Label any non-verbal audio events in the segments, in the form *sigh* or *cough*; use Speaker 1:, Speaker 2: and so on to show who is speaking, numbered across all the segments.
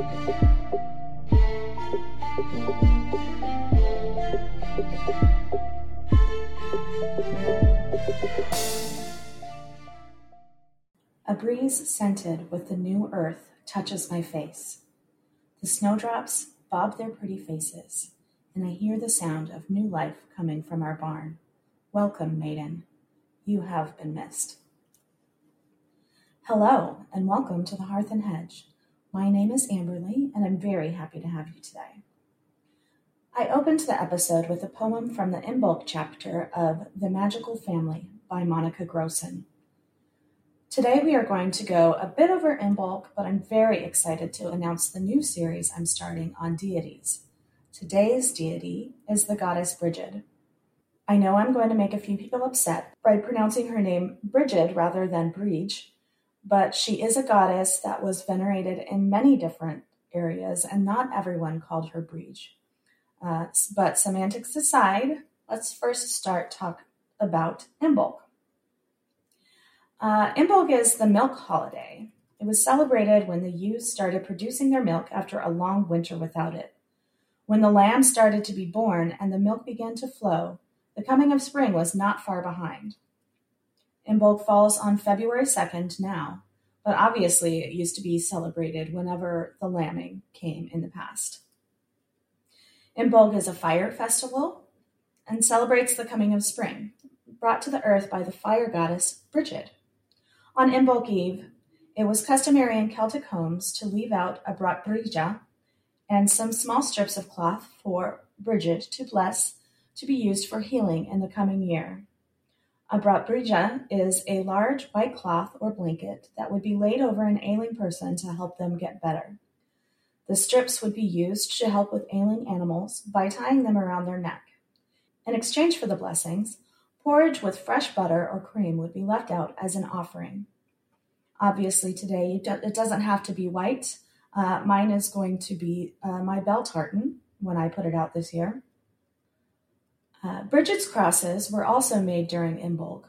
Speaker 1: A breeze scented with the new earth touches my face. The snowdrops bob their pretty faces, and I hear the sound of new life coming from our barn. Welcome, maiden. You have been missed. Hello, and welcome to the Hearth and Hedge. My name is Amberly, and I'm very happy to have you today. I opened the episode with a poem from the Imbolc chapter of The Magical Family by Monica Crosson. Today we are going to go a bit over Imbolc, but I'm very excited to announce the new series I'm starting on deities. Today's deity is the goddess Brigid. I know I'm going to make a few people upset by pronouncing her name Brigid rather than Brige, but she is a goddess that was venerated in many different areas, and not everyone called her Brige. Uh, but semantics aside, let's first start talk about Imbolc. Uh, Imbolc is the milk holiday. It was celebrated when the ewes started producing their milk after a long winter without it. When the lambs started to be born and the milk began to flow, the coming of spring was not far behind. Imbolc falls on February 2nd now, but obviously it used to be celebrated whenever the lambing came in the past. Imbolc is a fire festival and celebrates the coming of spring, brought to the earth by the fire goddess Brigid. On Imbolc Eve, it was customary in Celtic homes to leave out a brat and some small strips of cloth for Brigid to bless to be used for healing in the coming year. A brat brija is a large white cloth or blanket that would be laid over an ailing person to help them get better. The strips would be used to help with ailing animals by tying them around their neck. In exchange for the blessings, Porridge with fresh butter or cream would be left out as an offering. Obviously, today it doesn't have to be white. Uh, mine is going to be uh, my bell tartan when I put it out this year. Uh, Brigid's crosses were also made during Imbolc.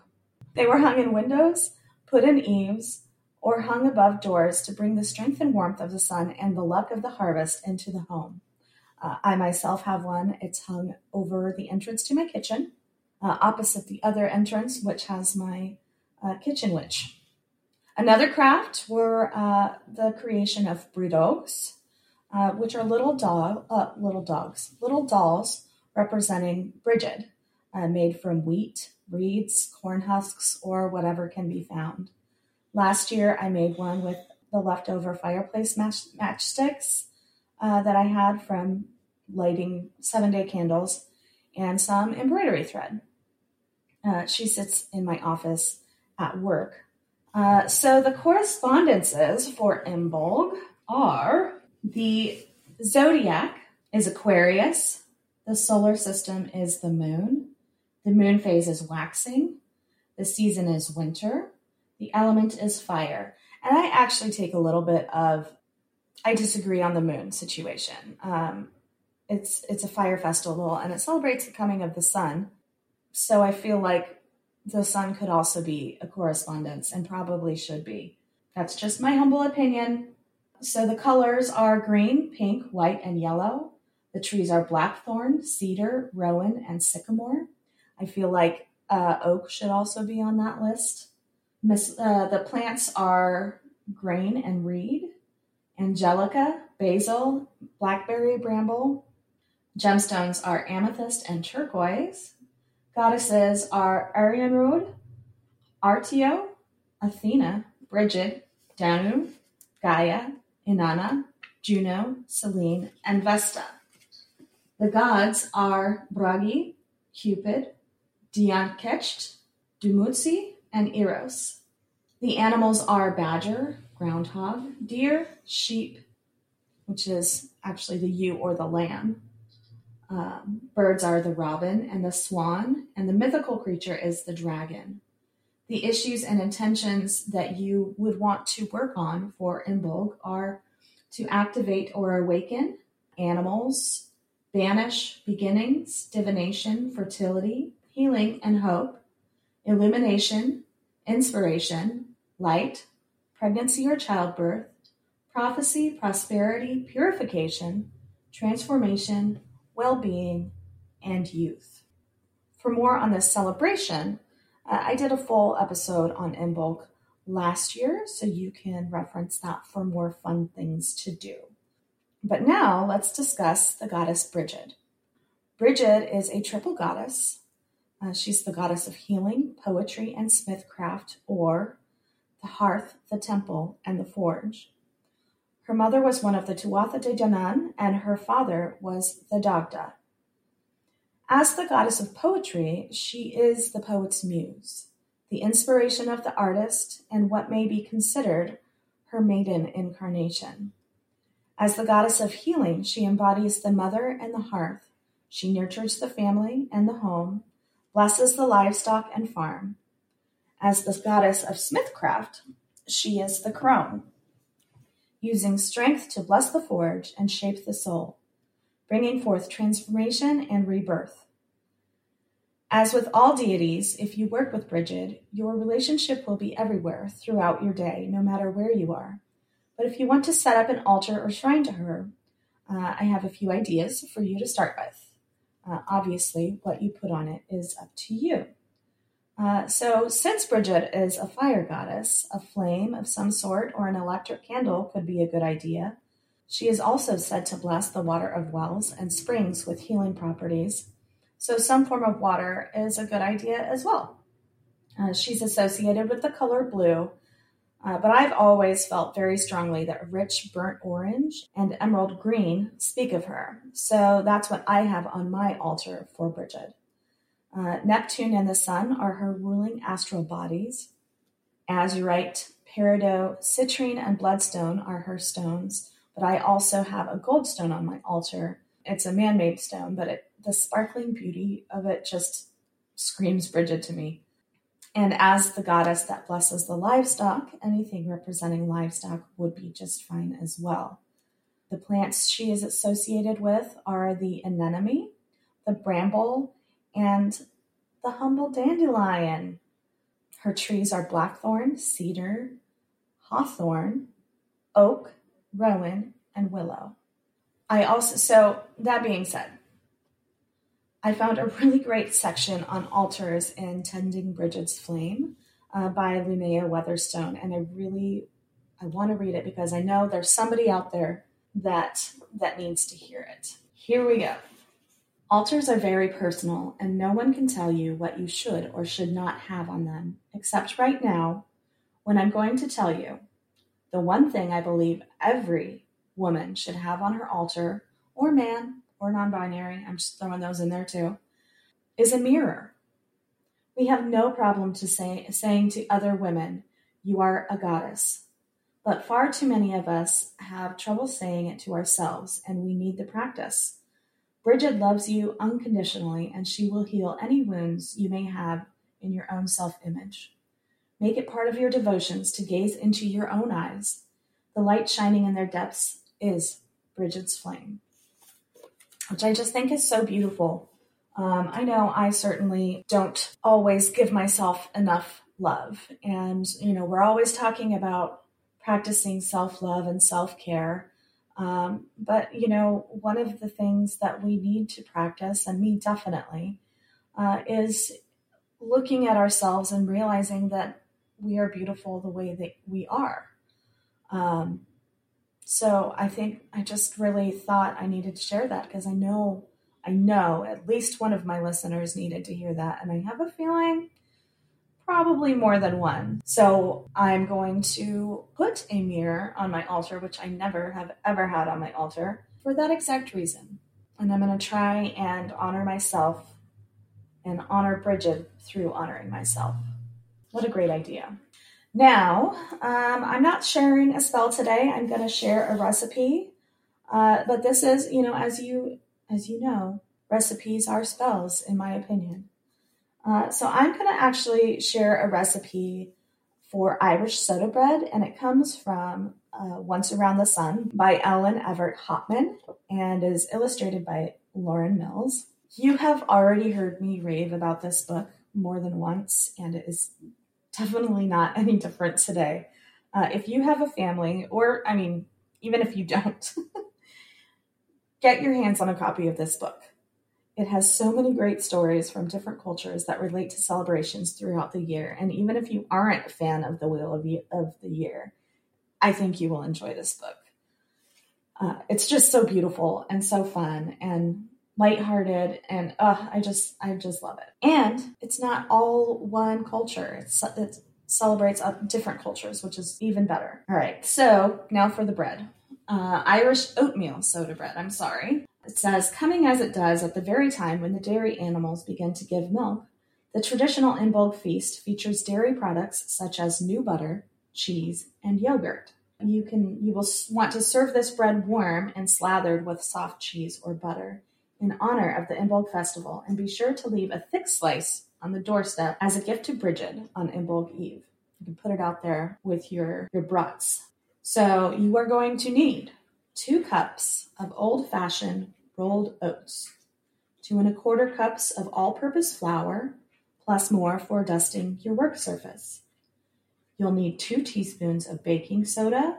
Speaker 1: They were hung in windows, put in eaves, or hung above doors to bring the strength and warmth of the sun and the luck of the harvest into the home. Uh, I myself have one. It's hung over the entrance to my kitchen uh, opposite the other entrance, which has my uh, kitchen witch. Another craft were uh, the creation of brideogs, uh, which are little dog, little dogs, little dolls representing Brigid, uh, made from wheat, reeds, corn husks, or whatever can be found. Last year, I made one with the leftover fireplace match- matchsticks that I had from lighting seven day candles and some embroidery thread. Uh, she sits in my office at work. Uh, so the correspondences for Imbolc are the zodiac is Aquarius, the solar system is the moon, the moon phase is waxing, the season is winter, the element is fire. And I actually take a little bit of, I disagree on the moon situation. Um, it's it's a fire festival and it celebrates the coming of the sun so I feel like the sun could also be a correspondence and probably should be. That's just my humble opinion. So the colors are green, pink, white, and yellow. The trees are blackthorn, cedar, rowan, and sycamore. I feel like uh, oak should also be on that list. Miss, uh, the plants are grain and reed, angelica, basil, blackberry bramble. Gemstones are amethyst and turquoise. Goddesses are Arianrhod, Artio, Athena, Brigid, Danu, Gaia, Inanna, Juno, Selene, and Vesta. The gods are Bragi, Cupid, Dian Cecht, Dumuzi, and Eros. The animals are badger, groundhog, deer, sheep, which is actually the ewe or the lamb, um, birds are the robin and the swan, and the mythical creature is the dragon. The issues and intentions that you would want to work on for Imbolc are to activate or awaken animals, banish beginnings, divination, fertility, healing, and hope, illumination, inspiration, light, pregnancy or childbirth, prophecy, prosperity, purification, transformation, well being, and youth. For more on this celebration, uh, I did a full episode on Imbolc last year, so you can reference that for more fun things to do. But now let's discuss the goddess Brigid. Brigid is a triple goddess. Uh, she's the goddess of healing, poetry, and smithcraft, or the hearth, the temple, and the forge. Her mother was one of the Tuatha De Danann, and her father was the Dagda. As the goddess of poetry, she is the poet's muse, the inspiration of the artist, and what may be considered her maiden incarnation. As the goddess of healing, she embodies the mother and the hearth. She nurtures the family and the home, blesses the livestock and farm. As the goddess of smithcraft, she is the crone, using strength to bless the forge and shape the soul, bringing forth transformation and rebirth. As with all deities, if you work with Brigid, your relationship will be everywhere throughout your day, no matter where you are. But if you want to set up an altar or shrine to her, uh, I have a few ideas for you to start with. Uh, obviously, what you put on it is up to you. Uh, so, since Brigid is a fire goddess, a flame of some sort or an electric candle could be a good idea. She is also said to bless the water of wells and springs with healing properties. So, some form of water is a good idea as well. Uh, she's associated with the color blue, uh, but I've always felt very strongly that rich burnt orange and emerald green speak of her. So, that's what I have on my altar for Brigid. Uh, Neptune and the Sun are her ruling astral bodies. Azurite, peridot, citrine, and bloodstone are her stones, but I also have a gold stone on my altar. It's a man made stone, but it, the sparkling beauty of it just screams Brigid to me. And as the goddess that blesses the livestock, anything representing livestock would be just fine as well. The plants she is associated with are the anemone, the bramble, and the humble dandelion. Her trees are blackthorn, cedar, hawthorn, oak, rowan, and willow. I also, so that being said, I found a really great section on altars in Tending Brigid's Flame uh, by Lunaea Weatherstone, and I really I want to read it because I know there's somebody out there that that needs to hear it. Here we go. Altars are very personal, and no one can tell you what you should or should not have on them, except right now, when I'm going to tell you the one thing I believe every woman should have on her altar, or man, or non binary, I'm just throwing those in there too, is a mirror. We have no problem to say, saying to other women, You are a goddess. But far too many of us have trouble saying it to ourselves, and we need the practice. Brigid loves you unconditionally, and she will heal any wounds you may have in your own self image. Make it part of your devotions to gaze into your own eyes. The light shining in their depths is Brigid's flame, which I just think is so beautiful. Um, I know I certainly don't always give myself enough love. And, you know, we're always talking about practicing self love and self care. Um, but, you know, one of the things that we need to practice, and me definitely, uh, is looking at ourselves and realizing that we are beautiful the way that we are. Um, so I think I just really thought I needed to share that because I know, I know at least one of my listeners needed to hear that. And I have a feeling probably more than one. So I'm going to put a mirror on my altar, which I never have ever had on my altar, for that exact reason. And I'm going to try and honor myself and honor Brigid through honoring myself. What a great idea. Now, um, I'm not sharing a spell today. I'm going to share a recipe. Uh, but this is, you know, as you as you know, recipes are spells, in my opinion. Uh, so I'm going to actually share a recipe for Irish soda bread, and it comes from uh, Once Around the Sun by Ellen Evert Hopman and is illustrated by Lauren Mills. You have already heard me rave about this book more than once, and it is definitely not *laughs* any different today. Uh, if you have a family, or I mean, even if you don't. *laughs* Get your hands on a copy of this book. It has so many great stories from different cultures that relate to celebrations throughout the year. And even if you aren't a fan of the Wheel of, of the Year, I think you will enjoy this book. Uh, it's just so beautiful and so fun and lighthearted and uh, I just I just love it. And it's not all one culture. It's, it celebrates different cultures, which is even better. All right, so now for the bread. Uh, Irish oatmeal soda bread. I'm sorry. It says, coming as it does at the very time when the dairy animals begin to give milk, the traditional Imbolc feast features dairy products such as new butter, cheese, and yogurt. You can you will want to serve this bread warm and slathered with soft cheese or butter in honor of the Imbolc festival, and be sure to leave a thick slice on the doorstep as a gift to Brigid on Imbolc Eve. You can put it out there with your your brats. So you are going to need two cups of old-fashioned rolled oats, two and a quarter cups of all-purpose flour, plus more for dusting your work surface You'll need two teaspoons of baking soda,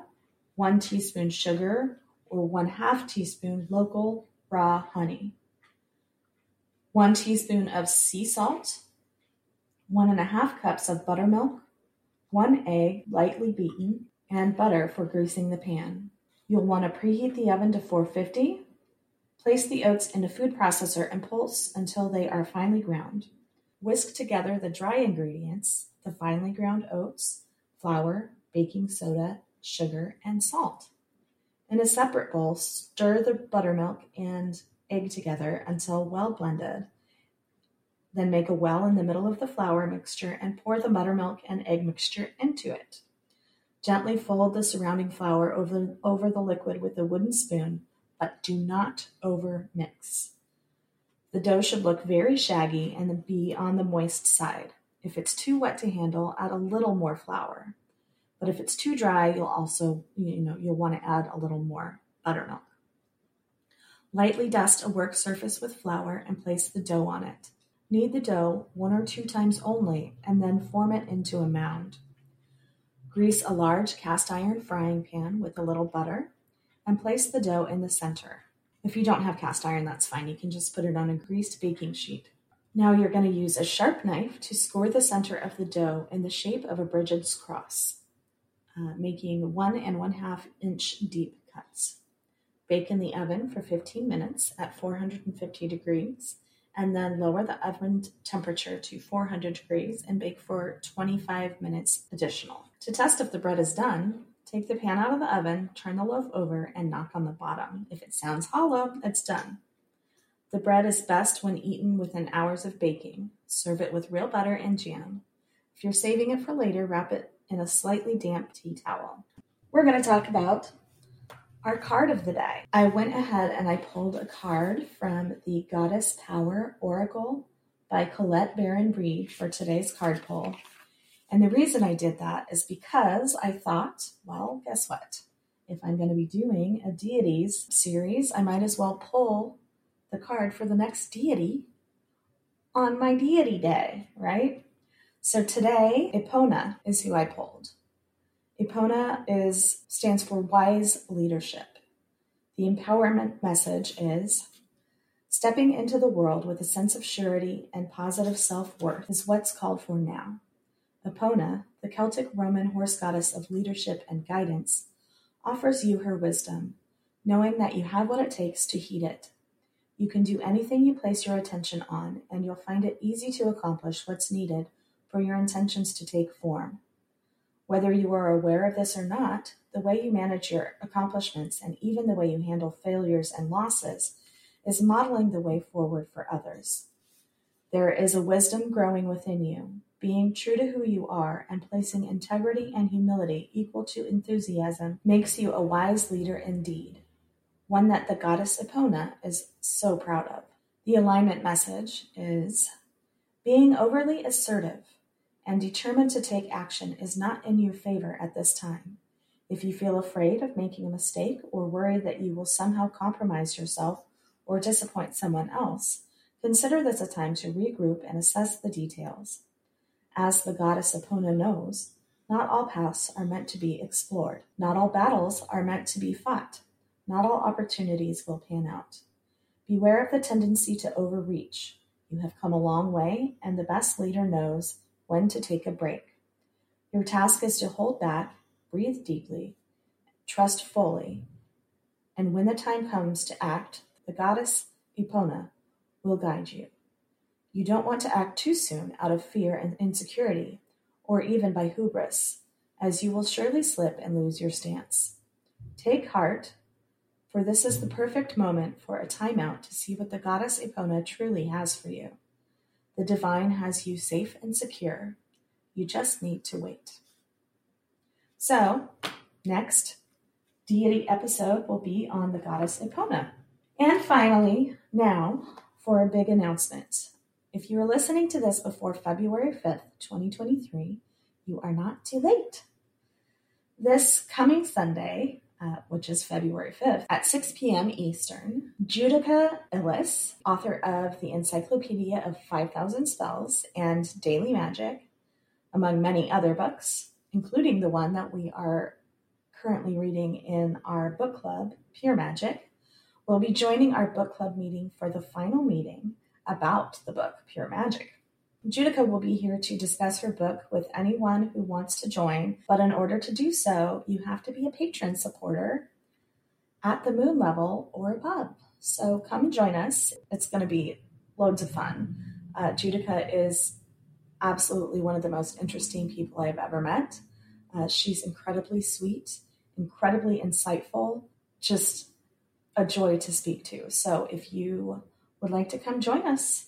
Speaker 1: one teaspoon sugar, or one half teaspoon local raw honey, one teaspoon of sea salt, one and a half cups of buttermilk, one egg lightly beaten, and butter for greasing the pan. You'll want to preheat the oven to 450. Place the oats in a food processor and pulse until they are finely ground. Whisk together the dry ingredients, the finely ground oats, flour, baking soda, sugar, and salt. In a separate bowl, stir the buttermilk and egg together until well blended. Then make a well in the middle of the flour mixture and pour the buttermilk and egg mixture into it. Gently fold the surrounding flour over, over the liquid with a wooden spoon, but do not over mix. The dough should look very shaggy and be on the moist side. If it's too wet to handle, add a little more flour. But if it's too dry, you'll also, you know, you'll want to add a little more buttermilk. Lightly dust a work surface with flour and place the dough on it. Knead the dough one or two times only and then form it into a mound. Grease a large cast iron frying pan with a little butter and place the dough in the center. If you don't have cast iron, that's fine. You can just put it on a greased baking sheet. Now you're going to use a sharp knife to score the center of the dough in the shape of a Brigid's cross, uh, making one and one half inch deep cuts. Bake in the oven for 15 minutes at 450 degrees, and then lower the oven temperature to 400 degrees and bake for 25 minutes additional. To test if the bread is done, take the pan out of the oven, turn the loaf over, and knock on the bottom. If it sounds hollow, it's done. The bread is best when eaten within hours of baking. Serve it with real butter and jam. If you're saving it for later, wrap it in a slightly damp tea towel. We're going to talk about our card of the day. I went ahead and I pulled a card from the Goddess Power Oracle by Colette Baron Reid for today's card pull. And the reason I did that is because I thought, well, guess what? If I'm going to be doing a deities series, I might as well pull the card for the next deity on my deity day, right? So today, Epona is who I pulled. Epona is stands for wise leadership. The empowerment message is stepping into the world with a sense of surety and positive self-worth is what's called for now. Epona, the Celtic Roman horse goddess of leadership and guidance, offers you her wisdom, knowing that you have what it takes to heed it you can do anything you place your attention on, and you'll find it easy to accomplish what's needed for your intentions to take form. Whether you are aware of this or not, the way you manage your accomplishments and even the way you handle failures and losses is modeling the way forward for others. There is a wisdom growing within you. Being true to who you are and placing integrity and humility equal to enthusiasm makes you a wise leader indeed one that the goddess Epona is so proud of. The alignment message is being overly assertive and determined to take action is not in your favor at this time. If you feel afraid of making a mistake or worry that you will somehow compromise yourself or disappoint someone else, consider this a time to regroup and assess the details. As the goddess Epona knows, Not all paths are meant to be explored. Not all battles are meant to be fought. Not all opportunities will pan out. Beware of the tendency to overreach. You have come a long way, and the best leader knows when to take a break. Your task is to hold back, breathe deeply, trust fully, and when the time comes to act, the goddess Epona will guide you. You don't want to act too soon out of fear and insecurity, or even by hubris, as you will surely slip and lose your stance. Take heart, for this is the perfect moment for a timeout to see what the goddess Epona truly has for you. The divine has you safe and secure. You just need to wait. So, next deity episode will be on the goddess Epona. And finally, now for a big announcement. If you are listening to this before February 5th, 2023, you are not too late. This coming Sunday, uh, which is February 5th, at 6 p.m. Eastern, Judika Illes, author of the Encyclopedia of 5,000 Spells and Daily Magic, among many other books, including the one that we are currently reading in our book club, Pure Magic, will be joining our book club meeting for the final meeting about the book, Pure Magic. Judika will be here to discuss her book with anyone who wants to join, but in order to do so, you have to be a patron supporter at the moon level or above. So come join us. It's going to be loads of fun. Uh, Judika is absolutely one of the most interesting people I've ever met. Uh, she's incredibly sweet, incredibly insightful, just a joy to speak to. So if you would like to come join us,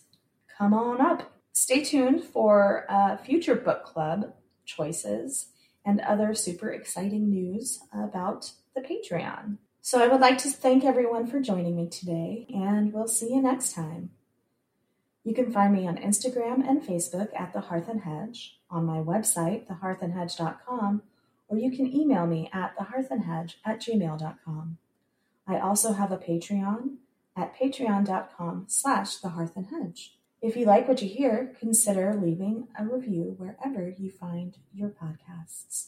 Speaker 1: come on up. Stay tuned for uh, future book club choices and other super exciting news about the Patreon. So I would like to thank everyone for joining me today, and we'll see you next time. You can find me on Instagram and Facebook at The Hearth and Hedge, on my website, thehearthandhedge.com, or you can email me at thehearthandhedge at gmail.com. I also have a Patreon at patreon.com slash the hearth and hedge. If you like what you hear, consider leaving a review wherever you find your podcasts.